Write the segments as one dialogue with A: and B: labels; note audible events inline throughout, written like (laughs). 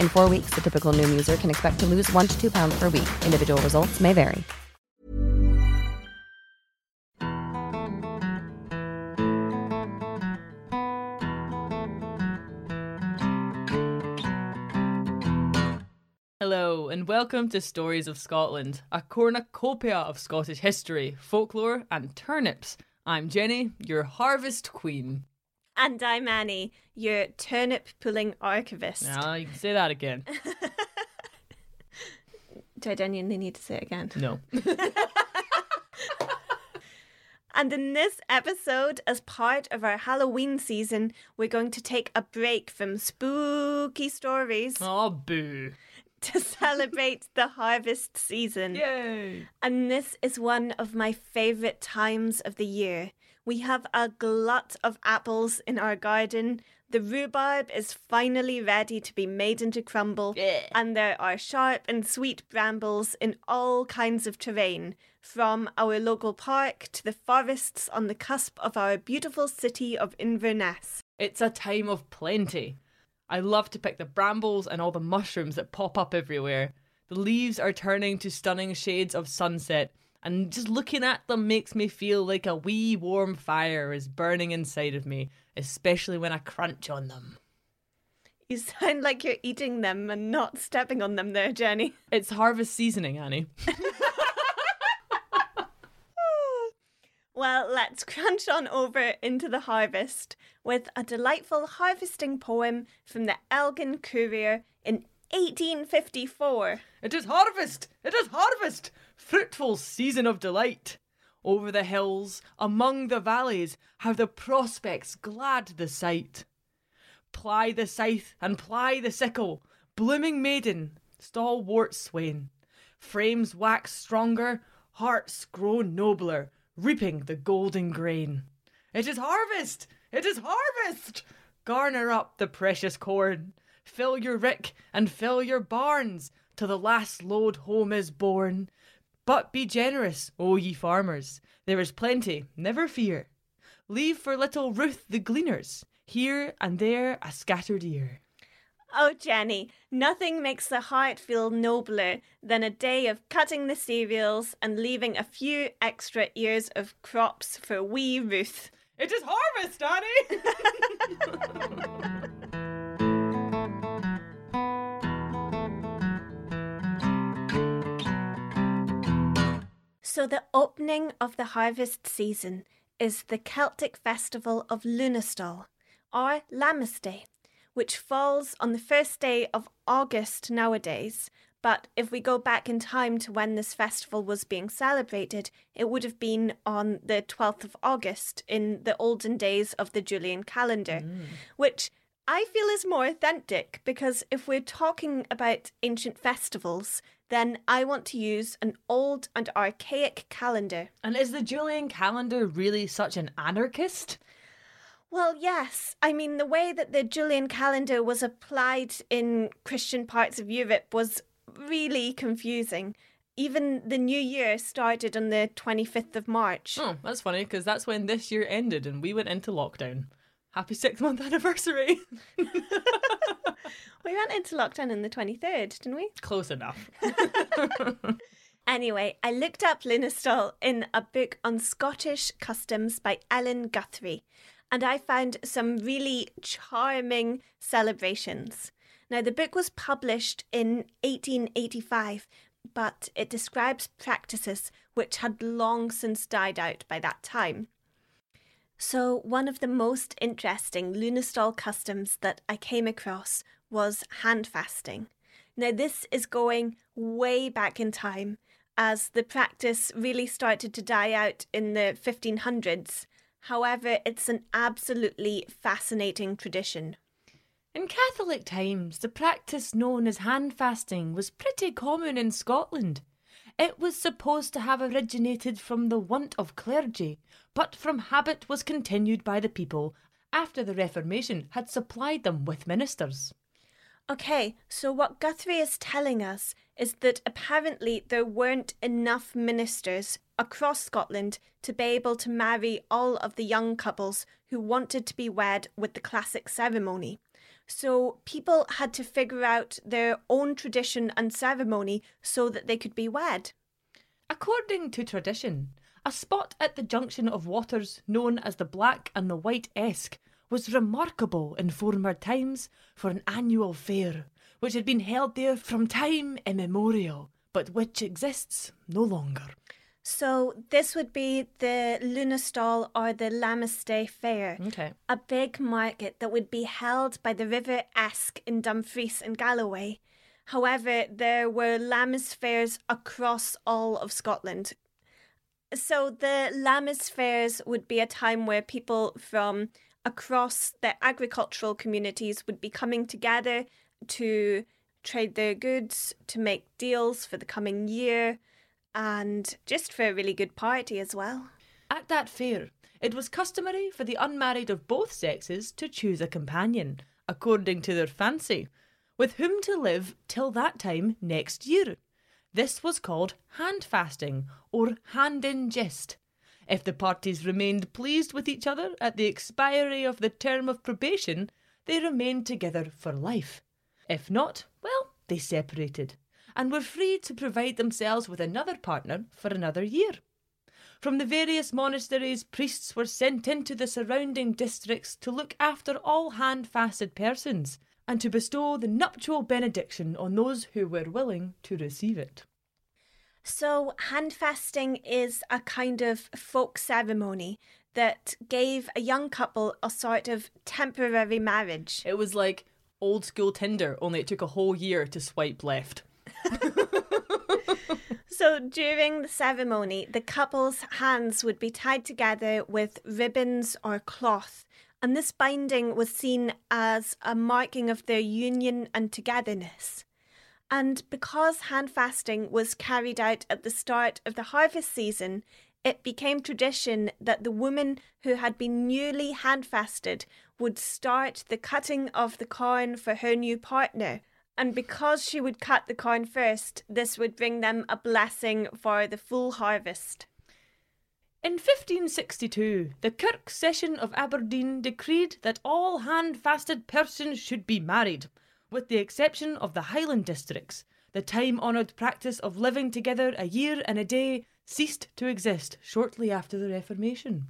A: In four weeks, the typical Noom user can expect to lose one to two pounds per week. Individual results may vary.
B: Hello, and welcome to Stories of Scotland, a cornucopia of Scottish history, folklore, and turnips. I'm Jenny, your harvest queen.
C: And I'm Annie, your turnip pulling archivist.
B: Now you can say that again.
C: Do I genuinely need to say it again?
B: No. (laughs)
C: And in this episode, as part of our Halloween season, we're going to take a break from spooky stories
B: Oh, boo.
C: to (laughs) celebrate the harvest season.
B: Yay.
C: And this is one of my favourite times of the year. We have a glut of apples in our garden. The rhubarb is finally ready to be made into crumble.
B: Yeah.
C: And there are sharp and sweet brambles in all kinds of terrain, from our local park to the forests on the cusp of our beautiful city of Inverness.
B: It's a time of plenty. I love to pick the brambles and all the mushrooms that pop up everywhere. The leaves are turning to stunning shades of sunset, and just looking at them makes me feel like a wee warm fire is burning inside of me, especially when I crunch on them.
C: You sound like you're eating them and not stepping on them there, Jenny. (laughs)
B: It's harvest seasoning, Annie.
C: Well, let's crunch on over into the harvest with a delightful harvesting poem from the Elgin Courier in 1854.
B: It is harvest! It is harvest! Fruitful season of delight! Over the hills, among the valleys, how the prospects glad the sight. Ply the scythe and ply the sickle, blooming maiden, stalwart swain. Frames wax stronger, hearts grow nobler, reaping the golden grain. It is harvest! It is harvest! Garner up the precious corn. Fill your rick and fill your barns till the last load home is borne. But be generous, O ye farmers. There is plenty, never fear. Leave for little Ruth the gleaners, here and there a scattered ear.
C: Oh, Jenny, nothing makes the heart feel nobler than a day of cutting the cereals and leaving a few extra ears of crops for wee Ruth.
B: It is harvest, Annie! (laughs) (laughs)
C: So, the opening of the harvest season is the Celtic festival of Lùnastal, or Lammas Day, which falls on the first day of August nowadays. But if we go back in time to when this festival was being celebrated, it would have been on the 12th of August in the olden days of the Julian calendar, mm. which I feel is more authentic because if we're talking about ancient festivals, then I want to use an old and archaic calendar.
B: And is the Julian calendar really such an anarchist?
C: Well, yes. I mean, the way that the Julian calendar was applied in Christian parts of Europe was really confusing. Even the new year started on the 25th of March.
B: Oh, that's funny because that's when this year ended and we went into lockdown. Happy six month anniversary. (laughs)
C: We went into lockdown on the 23rd, didn't we?
B: Close enough. (laughs)
C: Anyway, I looked up Lùnastal in a book on Scottish customs by Ellen Guthrie, and I found some really charming celebrations. Now, the book was published in 1885, but it describes practices which had long since died out by that time. So, one of the most interesting Lùnastal customs that I came across was hand fasting. Now, this is going way back in time as the practice really started to die out in the 1500s. However, it's an absolutely fascinating tradition.
B: In Catholic times, the practice known as hand fasting was pretty common in Scotland. It was supposed to have originated from the want of clergy, but from habit was continued by the people after the Reformation had supplied them with ministers.
C: Okay, so what Guthrie is telling us is that apparently there weren't enough ministers across Scotland to be able to marry all of the young couples who wanted to be wed with the classic ceremony. So people had to figure out their own tradition and ceremony so that they could be wed.
B: According to tradition, a spot at the junction of waters known as the Black and the White Esk was remarkable in former times for an annual fair, which had been held there from time immemorial, but which exists no longer.
C: So this would be the Lùnastal or the Lammas Day Fair.
B: Okay.
C: a big market that would be held by the River Esk in Dumfries and Galloway. However, there were Lammas fairs across all of Scotland. So the Lammas fairs would be a time where people from across the agricultural communities would be coming together to trade their goods, to make deals for the coming year, and just for a really good party as well.
B: At that fair, it was customary for the unmarried of both sexes to choose a companion, according to their fancy, with whom to live till that time next year. This was called hand fasting or hand in fist. If the parties remained pleased with each other at the expiry of the term of probation, they remained together for life. If not, well, they separated and were free to provide themselves with another partner for another year. From the various monasteries, priests were sent into the surrounding districts to look after all hand fasted persons and to bestow the nuptial benediction on those who were willing to receive it.
C: So, hand fasting is a kind of folk ceremony that gave a young couple a sort of temporary marriage.
B: It was like old school Tinder, only it took a whole year to swipe left. (laughs)
C: So, during the ceremony, the couple's hands would be tied together with ribbons or cloth, and this binding was seen as a marking of their union and togetherness. And because hand fasting was carried out at the start of the harvest season, it became tradition that the woman who had been newly hand fasted would start the cutting of the corn for her new partner. And because she would cut the corn first, this would bring them a blessing for the full harvest.
B: In 1562, the Kirk Session of Aberdeen decreed that all hand fasted persons should be married, with the exception of the Highland districts. The time honoured practice of living together a year and a day ceased to exist shortly after the Reformation.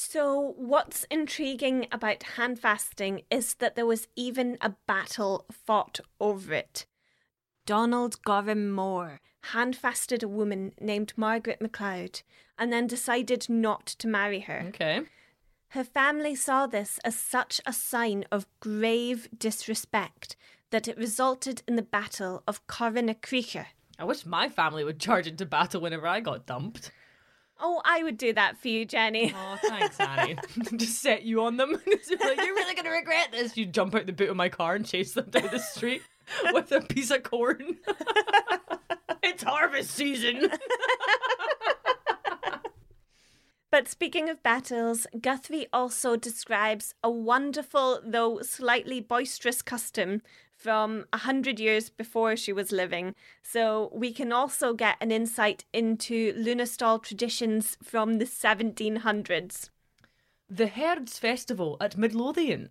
C: So, what's intriguing about hand fasting is that there was even a battle fought over it. Donald Gorm Mòr hand fasted a woman named Margaret MacLeod and then decided not to marry her.
B: Okay.
C: Her family saw this as such a sign of grave disrespect that it resulted in the Battle of Coire na Creiche.
B: I wish my family would charge into battle whenever I got dumped.
C: Oh, I would do that for you, Jenny.
B: Oh, thanks, Annie. (laughs) (laughs) Just set you on them. (laughs) It's like, You're really going to regret this. You jump out the boot of my car and chase them down the street with a piece of corn. it's harvest season.
C: But speaking of battles, Guthrie also describes a wonderful, though slightly boisterous custom from a hundred years before she was living. So we can also get an insight into Lùnastal traditions from the 1700s.
B: The Herds Festival at Midlothian.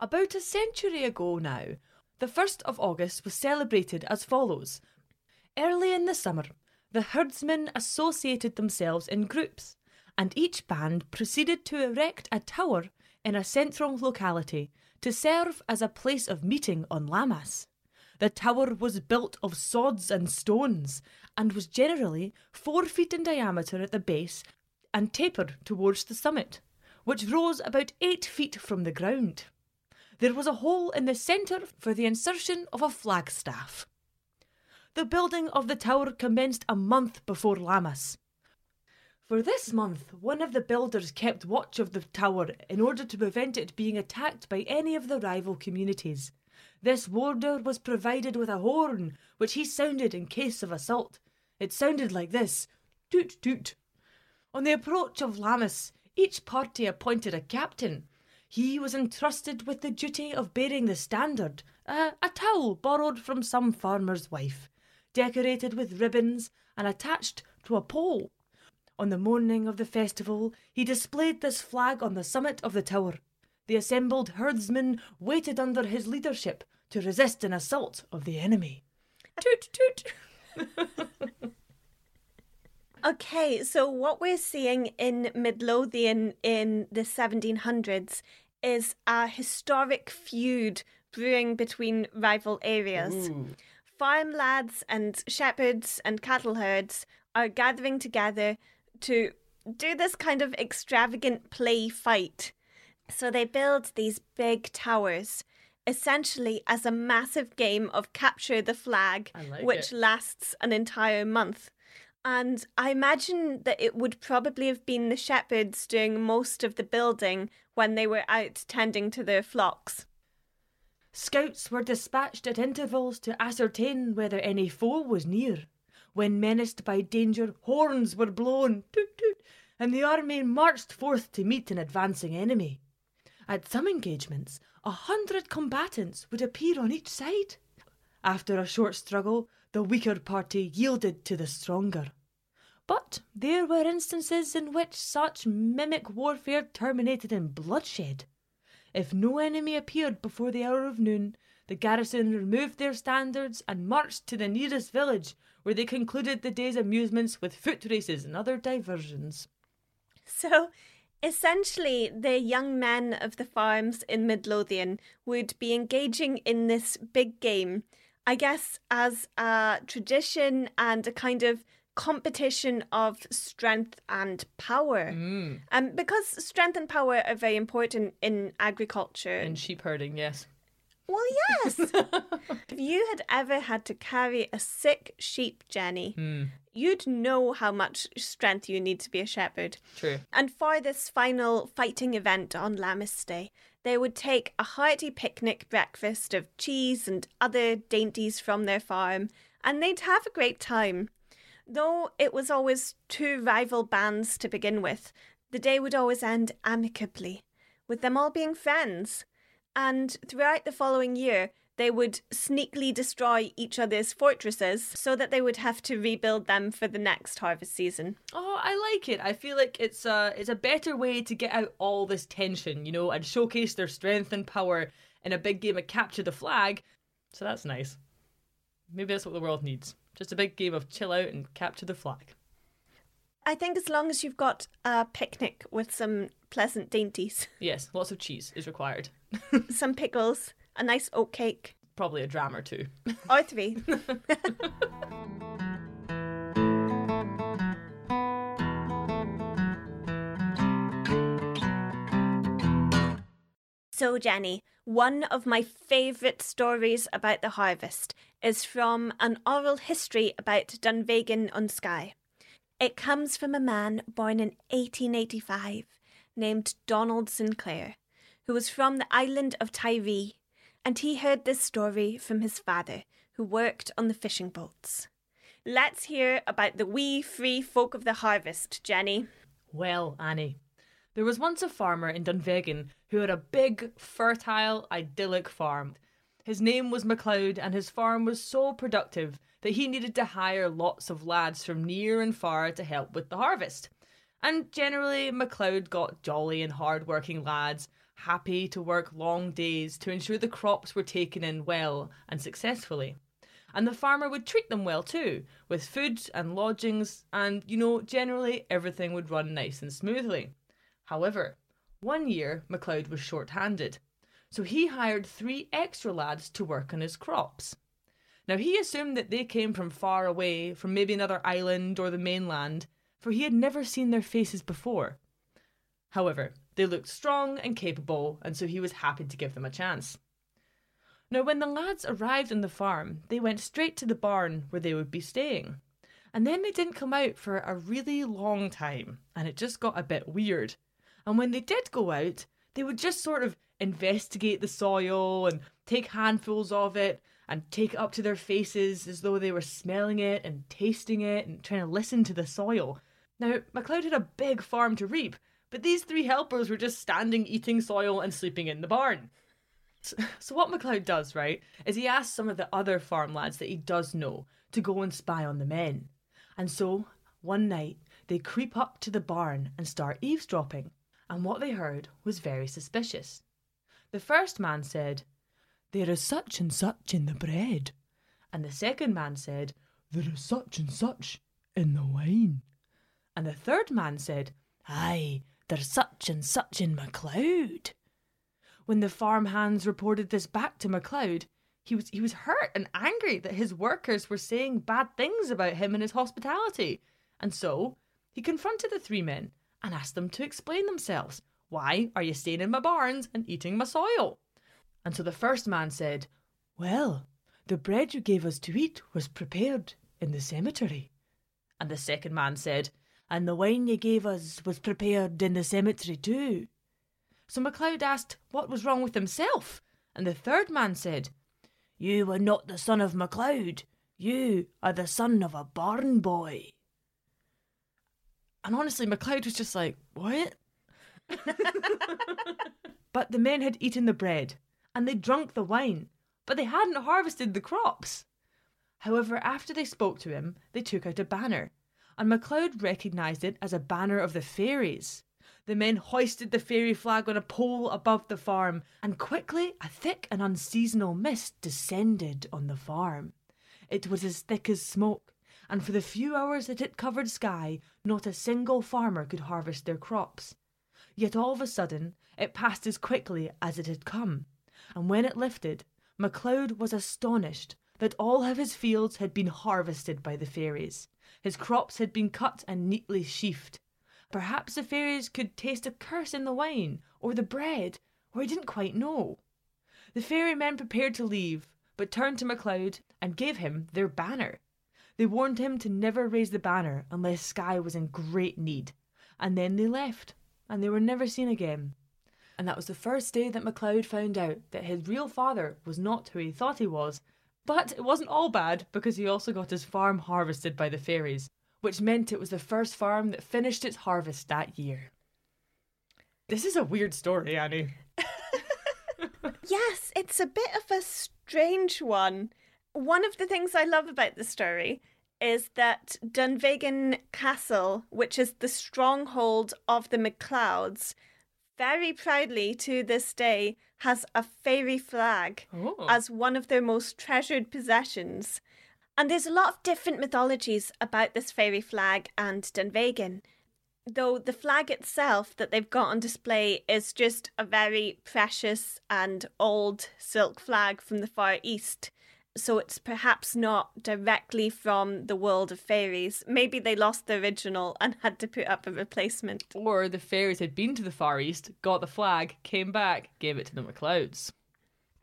B: About a century ago now, the 1st of August was celebrated as follows. Early in the summer, the herdsmen associated themselves in groups, and each band proceeded to erect a tower in a central locality to serve as a place of meeting on Lammas. The tower was built of sods and stones, and was generally four feet in diameter at the base and tapered towards the summit, which rose about eight feet from the ground. There was a hole in the centre for the insertion of a flagstaff. The building of the tower commenced a month before Lammas. For this month, one of the builders kept watch of the tower in order to prevent it being attacked by any of the rival communities. This warder was provided with a horn, which he sounded in case of assault. It sounded like this toot toot. On the approach of Lammas, each party appointed a captain. He was entrusted with the duty of bearing the standard, a, a towel borrowed from some farmer's wife, decorated with ribbons and attached to a pole. On the morning of the festival, he displayed this flag on the summit of the tower. The assembled herdsmen waited under his leadership to resist an assault of the enemy. Toot toot! (laughs)
C: Okay, so what we're seeing in Midlothian in the 1700s is a historic feud brewing between rival areas. Farm lads and shepherds and cattle herds are gathering together to do this kind of extravagant play fight. So they build these big towers, essentially as a massive game of capture the flag,
B: like
C: which
B: it.
C: lasts an entire month. And I imagine that it would probably have been the shepherds doing most of the building when they were out tending to their flocks.
B: Scouts were dispatched at intervals to ascertain whether any foe was near. When menaced by danger, horns were blown, toot toot, and the army marched forth to meet an advancing enemy. At some engagements, a hundred combatants would appear on each side. After a short struggle, the weaker party yielded to the stronger. But there were instances in which such mimic warfare terminated in bloodshed. If no enemy appeared before the hour of noon, the garrison removed their standards and marched to the nearest village, where they concluded the day's amusements with foot races and other diversions.
C: So, essentially, the young men of the farms in Midlothian would be engaging in this big game, I guess, as a tradition and a kind of competition of strength and power.
B: Mm.
C: Um, because strength and power are very important in agriculture.
B: And sheep herding, yes.
C: Well, yes. if you had ever had to carry a sick sheep, Jenny,
B: Hmm.
C: you'd know how much strength you need to be a shepherd.
B: True.
C: And for this final fighting event on Lammas Day, they would take a hearty picnic breakfast of cheese and other dainties from their farm, and they'd have a great time. Though it was always two rival bands to begin with, the day would always end amicably, with them all being friends. And throughout the following year, they would sneakily destroy each other's fortresses so that they would have to rebuild them for the next harvest season.
B: Oh, I like it. I feel like it's a it's a better way to get out all this tension, you know, and showcase their strength and power in a big game of capture the flag. So that's nice. Maybe that's what the world needs. Just a big game of chill out and capture the flag.
C: I think as long as you've got a picnic with some pleasant dainties, (laughs)
B: Yes, lots of cheese is required. (laughs)
C: some pickles, a nice oat cake,
B: Probably a dram or two.
C: or three. (laughs) So, Jenny, one of my favourite stories about the harvest is from an oral history about Dunvegan on Skye. It comes from a man born in 1885 named Donald Sinclair, who was from the island of Tiree, and he heard this story from his father, who worked on the fishing boats. Let's hear about the wee free folk of the harvest, Jenny.
B: Well, Annie, there was once a farmer in Dunvegan who had a big, fertile, idyllic farm. His name was MacLeod, and his farm was so productive that he needed to hire lots of lads from near and far to help with the harvest. And generally, MacLeod got jolly and hard working lads, happy to work long days to ensure the crops were taken in well and successfully. And the farmer would treat them well too, with food and lodgings, and, you know, generally everything would run nice and smoothly. However, one year MacLeod was short handed, so he hired three extra lads to work on his crops. Now he assumed that they came from far away, from maybe another island or the mainland, for he had never seen their faces before. However, they looked strong and capable, and so he was happy to give them a chance. Now, when the lads arrived on the farm, they went straight to the barn where they would be staying. And then they didn't come out for a really long time, and it just got a bit weird. And when they did go out, they would just sort of investigate the soil and take handfuls of it and take it up to their faces as though they were smelling it and tasting it and trying to listen to the soil. Now, MacLeod had a big farm to reap, but these three helpers were just standing eating soil and sleeping in the barn. So, so what MacLeod does, right, is he asks some of the other farm lads that he does know to go and spy on the men. And so, one night, they creep up to the barn and start eavesdropping, and what they heard was very suspicious. The first man said, There is such and such in the bread. And the second man said, There is such and such in the wine. And the third man said, Aye, there's such and such in MacLeod. When the farm hands reported this back to MacLeod, he was he was hurt and angry that his workers were saying bad things about him and his hospitality. And so he confronted the three men and asked them to explain themselves. Why are you staying in my barns and eating my soil? And so the first man said, Well, the bread you gave us to eat was prepared in the cemetery. And the second man said, And the wine you gave us was prepared in the cemetery too. So MacLeod asked what was wrong with himself, and the third man said, You are not the son of MacLeod. You are the son of a barn boy. And honestly, MacLeod was just like, What? (laughs) but the men had eaten the bread, and they drunk the wine, but they hadn't harvested the crops. However, after they spoke to him, they took out a banner, and MacLeod recognised it as a banner of the fairies. The men hoisted the fairy flag on a pole above the farm, and quickly a thick and unseasonal mist descended on the farm. It was as thick as smoke, and for the few hours that it covered Skye, not a single farmer could harvest their crops. Yet all of a sudden, it passed as quickly as it had come, and when it lifted, MacLeod was astonished that all of his fields had been harvested by the fairies. His crops had been cut and neatly sheafed. Perhaps the fairies could taste a curse in the wine or the bread, or he didn't quite know. The fairy men prepared to leave, but turned to MacLeod and gave him their banner. They warned him to never raise the banner unless Skye was in great need, and then they left, and they were never seen again. And that was the first day that MacLeod found out that his real father was not who he thought he was. But it wasn't all bad because he also got his farm harvested by the fairies, which meant it was the first farm that finished its harvest that year. This is a weird story, Annie. (laughs)
C: Yes, it's a bit of a strange one. One of the things I love about the story is that Dunvegan Castle, which is the stronghold of the MacLeods, very proudly to this day has a fairy flag
B: Oh.
C: as one of their most treasured possessions. And there's a lot of different mythologies about this fairy flag and Dunvegan. Though the flag itself that they've got on display is just a very precious and old silk flag from the Far East. So it's perhaps not directly from the world of fairies. Maybe they lost the original and had to put up a replacement.
B: Or the fairies had been to the Far East, got the flag, came back, gave it to the MacLeods.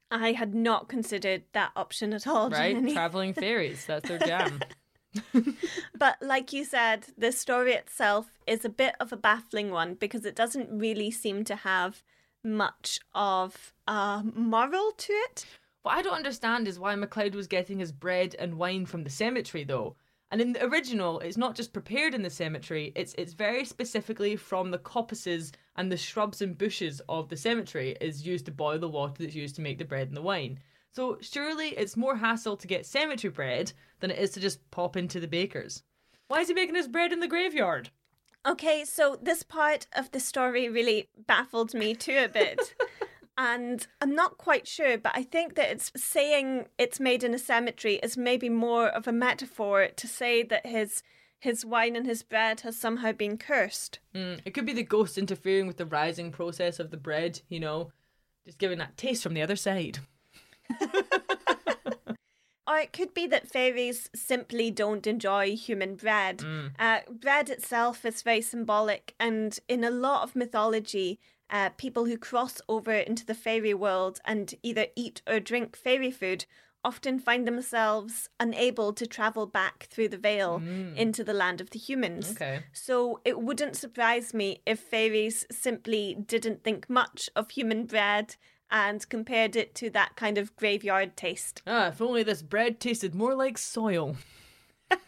C: I had not considered that option at all.
B: Right?
C: Jenny.
B: Travelling (laughs) fairies, that's their jam. (laughs)
C: but like you said, the story itself is a bit of a baffling one because it doesn't really seem to have much of a moral to it.
B: What I don't understand is why MacLeod was getting his bread and wine from the cemetery, though. And in the original, it's not just prepared in the cemetery; it's it's very specifically from the coppices and the shrubs and bushes of the cemetery is used to boil the water that's used to make the bread and the wine. So surely it's more hassle to get cemetery bread than it is to just pop into the baker's. Why is he making his bread in the graveyard?
C: Okay, so this part of the story really baffled me too a bit. (laughs) and I'm not quite sure, but I think that it's saying it's made in a cemetery is maybe more of a metaphor to say that his his wine and his bread has somehow been cursed.
B: Mm, it could be the ghost interfering with the rising process of the bread, you know, just giving that taste from the other side. (laughs)
C: or it could be that fairies simply don't enjoy human bread. Mm. Uh, bread itself is very symbolic, and in a lot of mythology, uh, people who cross over into the fairy world and either eat or drink fairy food often find themselves unable to travel back through the veil mm. into the land of the humans.
B: Okay.
C: So it wouldn't surprise me if fairies simply didn't think much of human bread and compared it to that kind of graveyard taste.
B: Ah, if only this bread tasted more like soil. (laughs)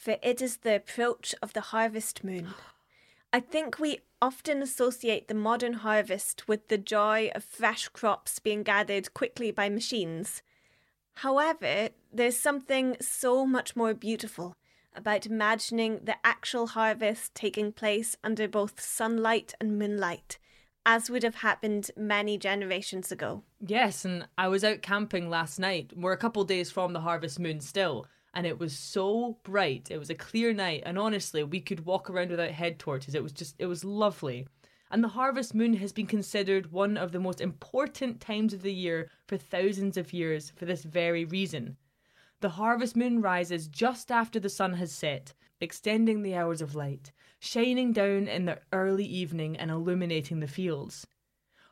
C: for it is the approach of the harvest moon. I think we often associate the modern harvest with the joy of fresh crops being gathered quickly by machines. However, there's something so much more beautiful about imagining the actual harvest taking place under both sunlight and moonlight, as would have happened many generations ago.
B: Yes, and I was out camping last night. We're a couple days from the harvest moon still and it was so bright. It was a clear night, and honestly, we could walk around without head torches. It was just, it was lovely. And the harvest moon has been considered one of the most important times of the year for thousands of years for this very reason. The harvest moon rises just after the sun has set, extending the hours of light, shining down in the early evening and illuminating the fields.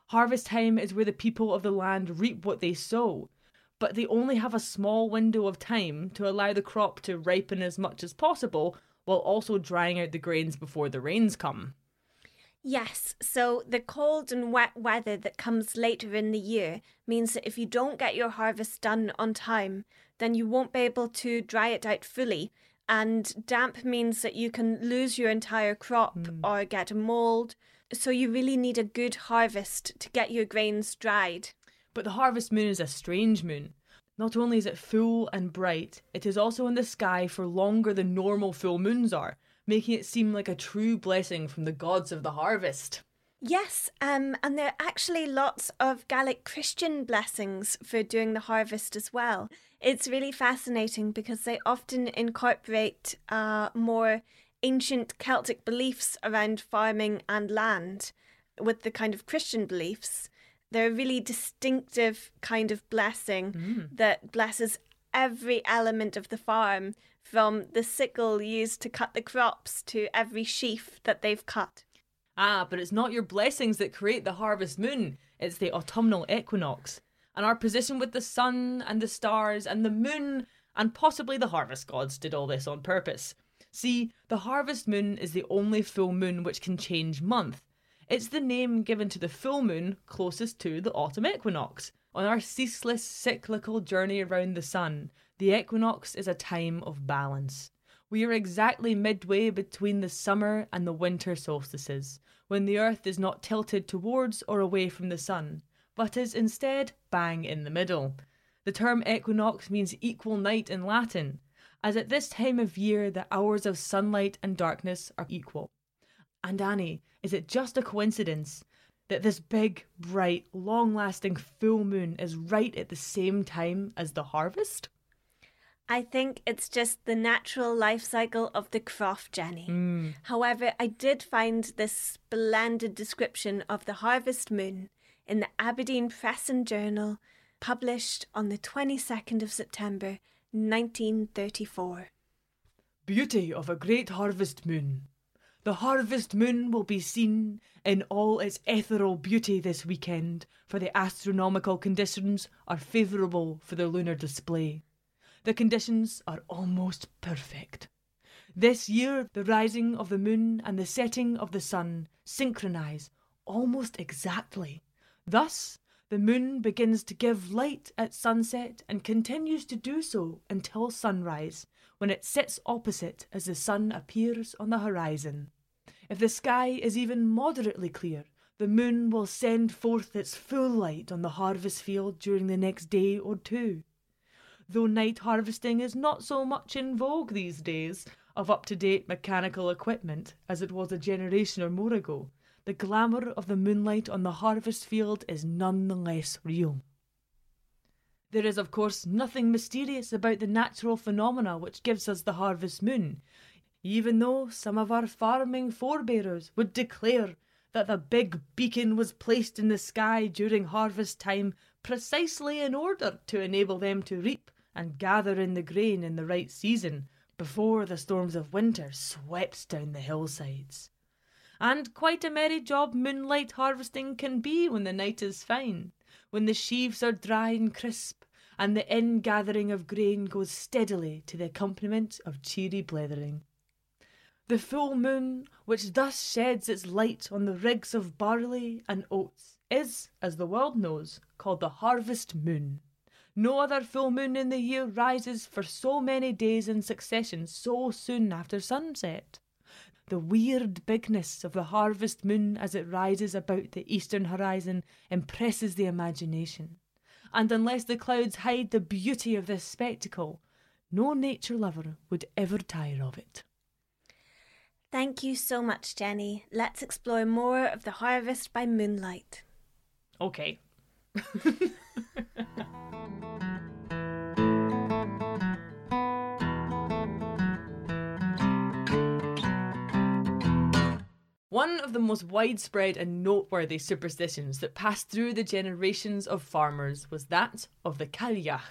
B: Harvest time is where the people of the land reap what they sow, but they only have a small window of time to allow the crop to ripen as much as possible while also drying out the grains before the rains come.
C: Yes, so the cold and wet weather that comes later in the year means that if you don't get your harvest done on time, then you won't be able to dry it out fully. And damp means that you can lose your entire crop mm. or get a mold. So you really need a good harvest to get your grains dried.
B: But the harvest moon is a strange moon. Not only is it full and bright, it is also in the sky for longer than normal full moons are, making it seem like a true blessing from the gods of the harvest.
C: Yes, um, and there are actually lots of Gaelic Christian blessings for doing the harvest as well. It's really fascinating because they often incorporate uh, more ancient Celtic beliefs around farming and land with the kind of Christian beliefs. They're a really distinctive kind of blessing mm. that blesses every element of the farm, from the sickle used to cut the crops to every sheaf that they've cut.
B: Ah, but it's not your blessings that create the harvest moon, it's the autumnal equinox. And our position with the sun and the stars and the moon and possibly the harvest gods did all this on purpose. See, the harvest moon is the only full moon which can change month. It's the name given to the full moon closest to the autumn equinox. On our ceaseless cyclical journey around the sun, the equinox is a time of balance. We are exactly midway between the summer and the winter solstices, when the earth is not tilted towards or away from the sun, but is instead bang in the middle. The term equinox means equal night in Latin, as at this time of year the hours of sunlight and darkness are equal. And Annie, is it just a coincidence that this big, bright, long lasting full moon is right at the same time as the harvest?
C: I think it's just the natural life cycle of the crop, Jenny.
B: Mm.
C: However, I did find this splendid description of the harvest moon in the Aberdeen Press and Journal, published on the 22nd of September 1934.
B: Beauty of a great harvest moon. The harvest moon will be seen in all its ethereal beauty this weekend, for the astronomical conditions are favourable for the lunar display. The conditions are almost perfect. This year, the rising of the moon and the setting of the sun synchronize almost exactly. Thus, the moon begins to give light at sunset and continues to do so until sunrise, when it sits opposite as the sun appears on the horizon. If the sky is even moderately clear, the moon will send forth its full light on the harvest field during the next day or two. Though night harvesting is not so much in vogue these days of up to date mechanical equipment as it was a generation or more ago, the glamour of the moonlight on the harvest field is none the less real. There is, of course, nothing mysterious about the natural phenomena which gives us the harvest moon, even though some of our farming forebears would declare that the big beacon was placed in the sky during harvest time precisely in order to enable them to reap and gather in the grain in the right season before the storms of winter swept down the hillsides. And quite a merry job moonlight harvesting can be when the night is fine, when the sheaves are dry and crisp, and the ingathering of grain goes steadily to the accompaniment of cheery blethering. The full moon, which thus sheds its light on the rigs of barley and oats, is, as the world knows, called the harvest moon. No other full moon in the year rises for so many days in succession so soon after sunset. The weird bigness of the harvest moon as it rises about the eastern horizon impresses the imagination. And unless the clouds hide the beauty of this spectacle, no nature lover would ever tire of it.
C: Thank you so much, Jenny. Let's explore more of the harvest by moonlight.
B: Okay. (laughs) One of the most widespread and noteworthy superstitions that passed through the generations of farmers was that of the Cailleach.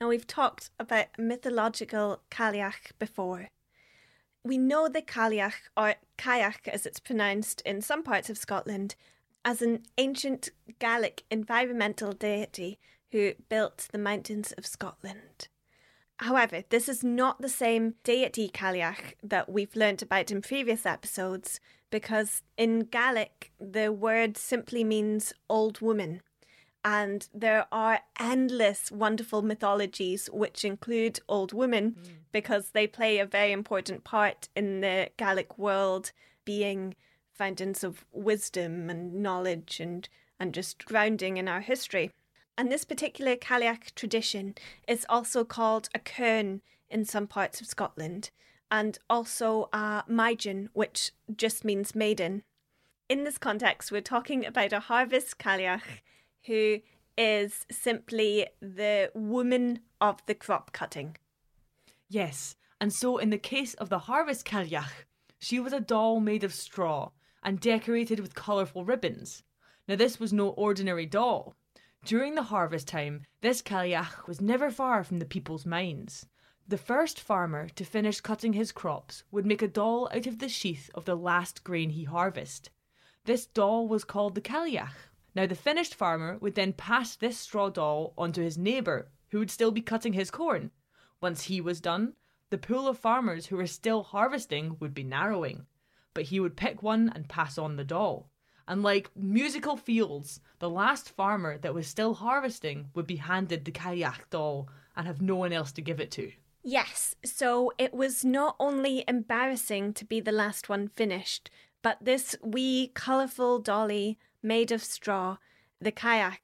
C: Now, we've talked about mythological Cailleach before. We know the Cailleach, or Cailleach as it's pronounced in some parts of Scotland, as an ancient Gaelic environmental deity who built the mountains of Scotland. However, this is not the same deity Cailleach that we've learnt about in previous episodes, because in Gaelic, the word simply means old woman. And there are endless wonderful mythologies which include old women mm. because they play a very important part in the Gaelic world, being fountains of wisdom and knowledge and, and just grounding in our history. And this particular Cailleach tradition is also called a cairn in some parts of Scotland and also a Maidin, which just means maiden. In this context, we're talking about a harvest Cailleach who is simply the woman of the crop cutting.
B: Yes, and so in the case of the harvest Cailleach, she was a doll made of straw and decorated with colourful ribbons. Now, this was no ordinary doll. During the harvest time, this Cailleach was never far from the people's minds. The first farmer to finish cutting his crops would make a doll out of the sheath of the last grain he harvest. This doll was called the Cailleach. Now the finished farmer would then pass this straw doll on to his neighbour, who would still be cutting his corn. Once he was done, the pool of farmers who were still harvesting would be narrowing, but he would pick one and pass on the doll. And like musical fields, the last farmer that was still harvesting would be handed the Cailleach doll and have no one else to give it to.
C: Yes, so it was not only embarrassing to be the last one finished, but this wee colourful dolly made of straw, the Cailleach,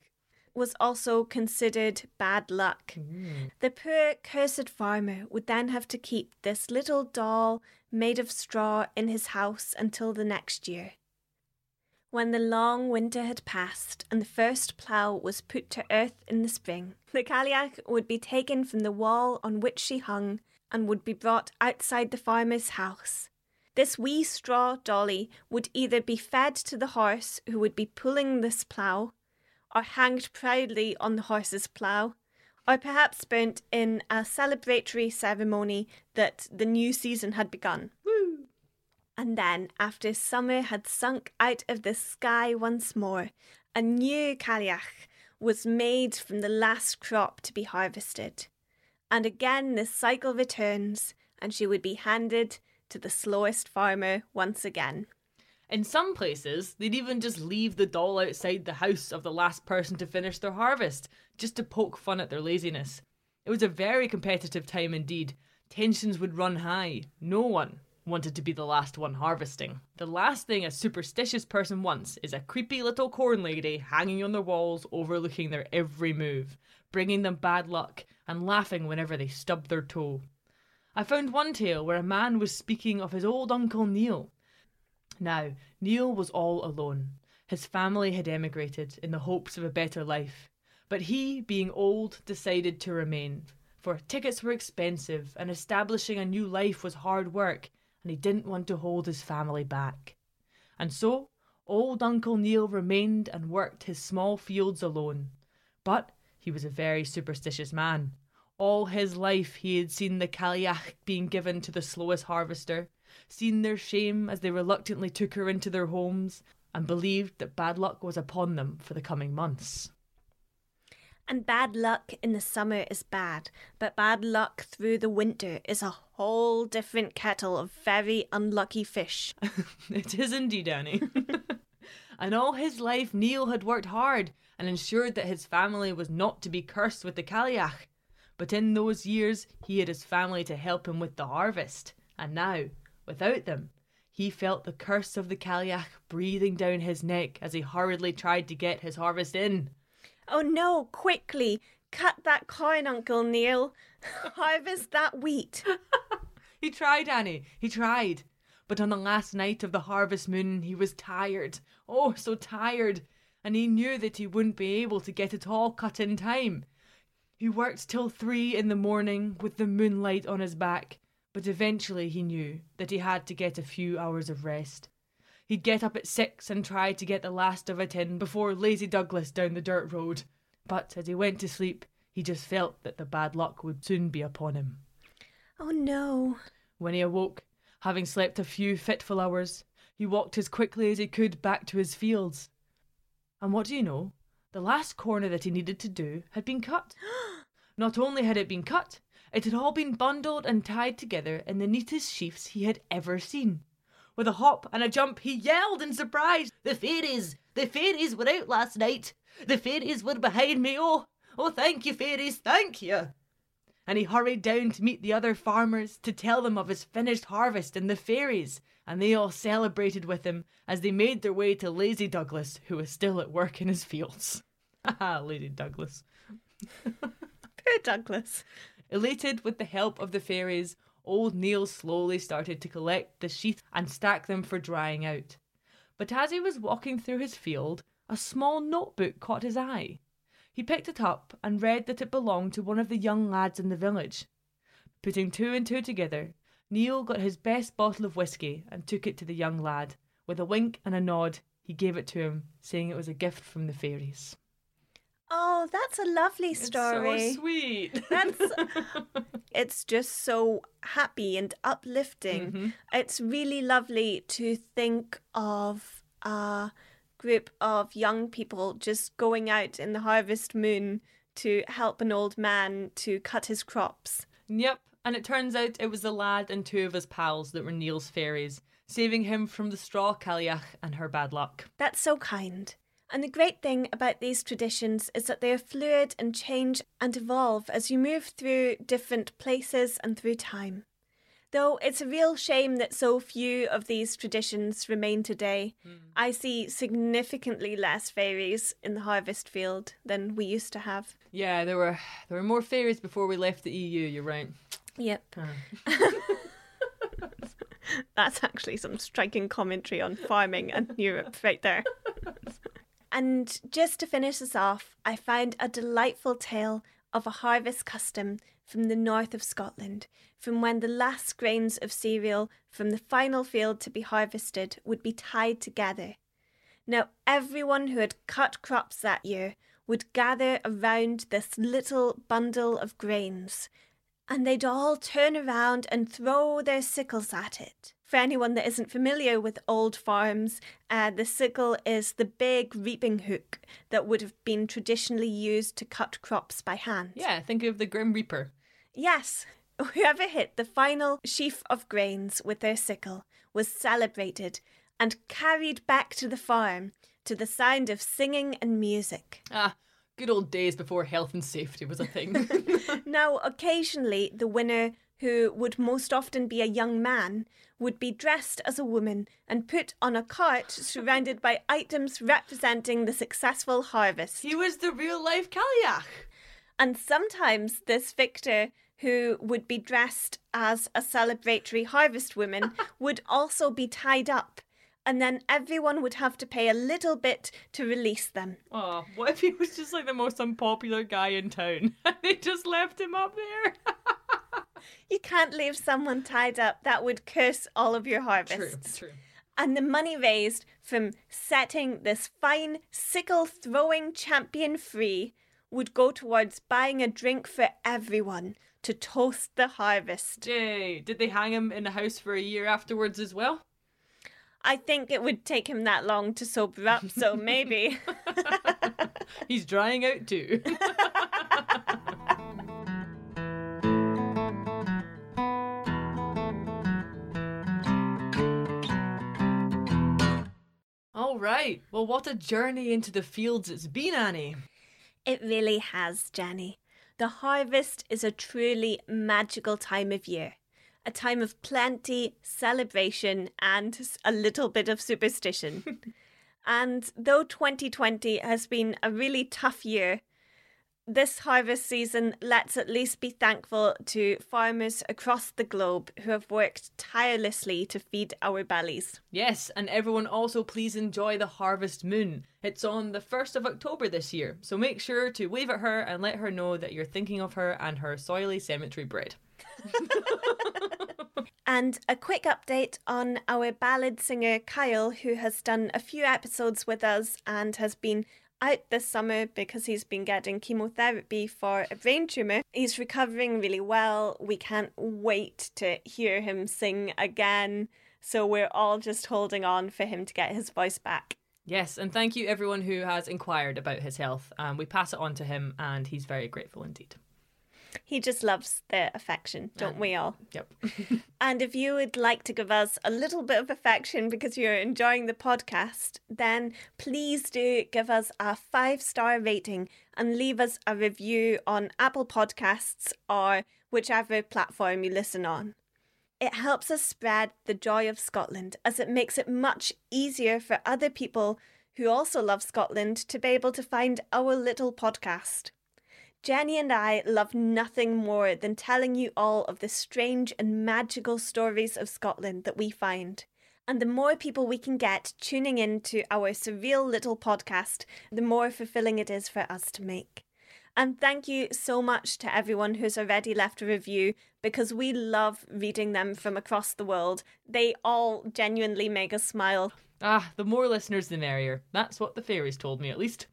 C: was also considered bad luck. Mm. The poor cursed farmer would then have to keep this little doll made of straw in his house until the next year. When the long winter had passed and the first plough was put to earth in the spring, the Cailleach would be taken from the wall on which she hung and would be brought outside the farmer's house. This wee straw dolly would either be fed to the horse who would be pulling this plough, or hanged proudly on the horse's plough, or perhaps burnt in a celebratory ceremony that the new season had begun. And then, after summer had sunk out of the sky once more, a new Cailleach was made from the last crop to be harvested. And again the cycle returns, and she would be handed to the slowest farmer once again.
B: In some places, they'd even just leave the doll outside the house of the last person to finish their harvest, just to poke fun at their laziness. It was a very competitive time indeed. Tensions would run high. No one wanted to be the last one harvesting. The last thing a superstitious person wants is a creepy little corn lady hanging on their walls overlooking their every move, bringing them bad luck and laughing whenever they stub their toe. I found one tale where a man was speaking of his old uncle Neil. Now, Neil was all alone. His family had emigrated in the hopes of a better life, but he, being old, decided to remain. For tickets were expensive, and establishing a new life was hard work, and he didn't want to hold his family back. And so, old Uncle Neil remained and worked his small fields alone. But he was a very superstitious man. All his life he had seen the Cailleach being given to the slowest harvester, seen their shame as they reluctantly took her into their homes, and believed that bad luck was upon them for the coming months.
C: And bad luck in the summer is bad, but bad luck through the winter is a whole different kettle of very unlucky fish. (laughs)
B: it is indeed, Annie. (laughs) and all his life, Neil had worked hard and ensured that his family was not to be cursed with the Cailleach. But in those years, he had his family to help him with the harvest, and now, without them, he felt the curse of the Cailleach breathing down his neck as he hurriedly tried to get his harvest in.
C: Oh no, quickly! Cut that corn, Uncle Neil! (laughs) Harvest that wheat! (laughs)
B: He tried, Annie, he tried. But on the last night of the harvest moon, he was tired. Oh, so tired. And he knew that he wouldn't be able to get it all cut in time. He worked till three in the morning with the moonlight on his back, but eventually he knew that he had to get a few hours of rest. He'd get up at six and try to get the last of it in before Lazy Douglas down the dirt road. But as he went to sleep, he just felt that the bad luck would soon be upon him.
C: Oh no.
B: When he awoke, having slept a few fitful hours, he walked as quickly as he could back to his fields. And what do you know? The last corner that he needed to do had been cut. (gasps) Not only had it been cut, it had all been bundled and tied together in the neatest sheafs he had ever seen. With a hop and a jump, he yelled in surprise, The fairies! The fairies were out last night! The fairies were behind me! Oh, oh, thank you, fairies, thank you! And he hurried down to meet the other farmers to tell them of his finished harvest and the fairies, and they all celebrated with him as they made their way to Lazy Douglas, who was still at work in his fields. (laughs) Ha Lady Douglas. (laughs)
C: Poor Douglas.
B: Elated with the help of the fairies, old Neil slowly started to collect the sheath and stack them for drying out. But as he was walking through his field, a small notebook caught his eye. He picked it up and read that it belonged to one of the young lads in the village. Putting two and two together, Neil got his best bottle of whisky and took it to the young lad. With a wink and a nod, he gave it to him, saying it was a gift from the fairies.
C: Oh, that's a lovely story.
B: It's so sweet.
C: That's (laughs) it's just so happy and uplifting.
B: Mhm.
C: It's really lovely to think of a group of young people just going out in the harvest moon to help an old man to cut his crops.
B: Yep, and it turns out it was the lad and two of his pals that were Neil's fairies, saving him from the straw Cailleach and her bad luck.
C: That's so kind. And the great thing about these traditions is that they are fluid and change and evolve as you move through different places and through time. Though it's a real shame that so few of these traditions remain today. Hmm. I see significantly less fairies in the harvest field than we used to have.
B: Yeah, there were there were more fairies before we left the EU. You're right.
C: Yep. (laughs) That's actually some striking commentary on farming and Europe right there. And just to finish us off, I found a delightful tale of a harvest custom from the north of Scotland, from when the last grains of cereal from the final field to be harvested would be tied together. Now, everyone who had cut crops that year would gather around this little bundle of grains, and they'd all turn around and throw their sickles at it. For anyone that isn't familiar with old farms, uh, the sickle is the big reaping hook that would have been traditionally used to cut crops by hand.
B: Yeah, think of the Grim Reaper.
C: Yes, (laughs) whoever hit the final sheaf of grains with their sickle was celebrated and carried back to the farm to the sound of singing and music.
B: Ah, good old days before health and safety was a thing. (laughs)
C: Now, occasionally, the winner, who would most often be a young man, would be dressed as a woman and put on a cart surrounded by items representing the successful harvest.
B: he was the real life Cailleach.
C: And sometimes this victor, who would be dressed as a celebratory harvest woman, (laughs) would also be tied up. And then everyone would have to pay a little bit to release them.
B: Oh, what if he was just like the most unpopular guy in town (laughs) and they just left him up there? (laughs) (laughs)
C: You can't leave someone tied up. That would curse all of your harvests.
B: true. true.
C: And the money raised from setting this fine sickle throwing champion free would go towards buying a drink for everyone to toast the harvest.
B: Yay. Did they hang him in the house for a year afterwards as well?
C: I think it would take him that long to sober up, so maybe. (laughs)
B: He's drying out too. (laughs) All right. Well, what a journey into the fields it's been, Annie.
C: It really has, Jenny. The harvest is a truly magical time of year. A time of plenty, celebration, and a little bit of superstition. (laughs) and though 2020 has been a really tough year, this harvest season, let's at least be thankful to farmers across the globe who have worked tirelessly to feed our bellies.
B: Yes, and everyone also please enjoy the harvest moon. It's on the 1st of October this year, so make sure to wave at her and let her know that you're thinking of her and her soily cemetery bread. (laughs) (laughs)
C: And a quick update on our ballad singer Kyle, who has done a few episodes with us and has been out this summer because he's been getting chemotherapy for a brain tumour. He's recovering really well. We can't wait to hear him sing again. So we're all just holding on for him to get his voice back.
B: Yes, and thank you everyone who has inquired about his health. Um, we pass it on to him, and he's very grateful indeed.
C: He just loves the affection, don't we all? (laughs)
B: Yep.
C: And if you would like to give us a little bit of affection because you're enjoying the podcast, then please do give us a five star rating and leave us a review on Apple Podcasts or whichever platform you listen on. It helps us spread the joy of Scotland as it makes it much easier for other people who also love Scotland to be able to find our little podcast. Jenny and I love nothing more than telling you all of the strange and magical stories of Scotland that we find. And the more people we can get tuning in to our surreal little podcast, the more fulfilling it is for us to make. And thank you so much to everyone who's already left a review because we love reading them from across the world. They all genuinely make us smile.
B: Ah, the more listeners, the merrier. That's what the fairies told me, at least.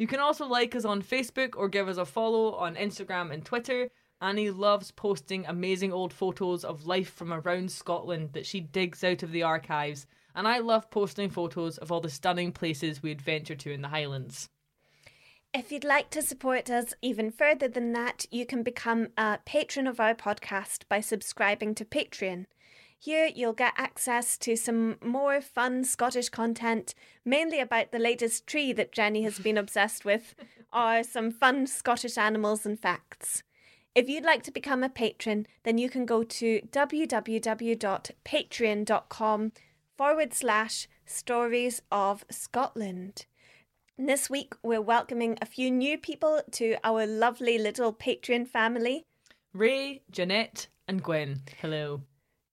B: You can also like us on Facebook or give us a follow on Instagram and Twitter. Annie loves posting amazing old photos of life from around Scotland that she digs out of the archives, and I love posting photos of all the stunning places we adventure to in the Highlands.
C: If you'd like to support us even further than that, you can become a patron of our podcast by subscribing to Patreon. Here, you'll get access to some more fun Scottish content, mainly about the latest tree that Jenny has been (laughs) obsessed with, or some fun Scottish animals and facts. If you'd like to become a patron, then you can go to www.patreon.com forward slash stories of Scotland. This week, we're welcoming a few new people to our lovely little Patreon family.
B: Ray, Jeanette, and Gwen. Hello.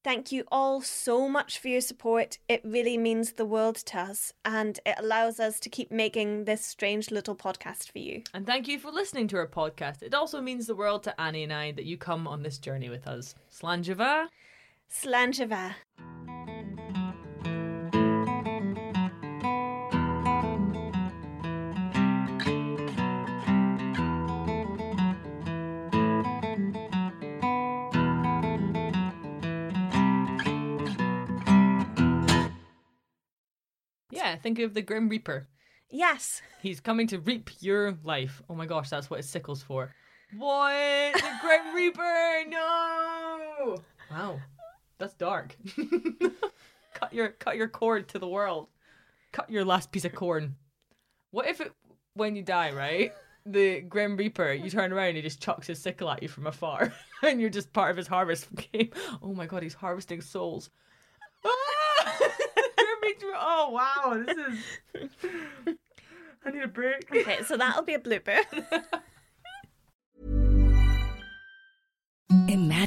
C: Thank you all so much for your support. It really means the world to us, and it allows us to keep making this strange little podcast for you.
B: And thank you for listening to our podcast. It also means the world to Annie and I that you come on this journey with us. Slàinte mhath.
C: Slanjava.
B: Yeah, think of the Grim Reaper.
C: Yes.
B: He's coming to reap your life. Oh my gosh, that's what his sickle's for. What? The Grim (laughs) Reaper? No! Wow. That's dark. (laughs) cut your cut your cord to the world. Cut your last piece of corn. What if it when you die, right? The Grim Reaper, you turn around and he just chucks his sickle at you from afar. (laughs) and you're just part of his harvest game. Oh my god, he's harvesting souls. Grim (laughs) Oh wow, this is (laughs) I need a break.
C: Okay, so that'll be a blooper. (laughs)
D: Imagine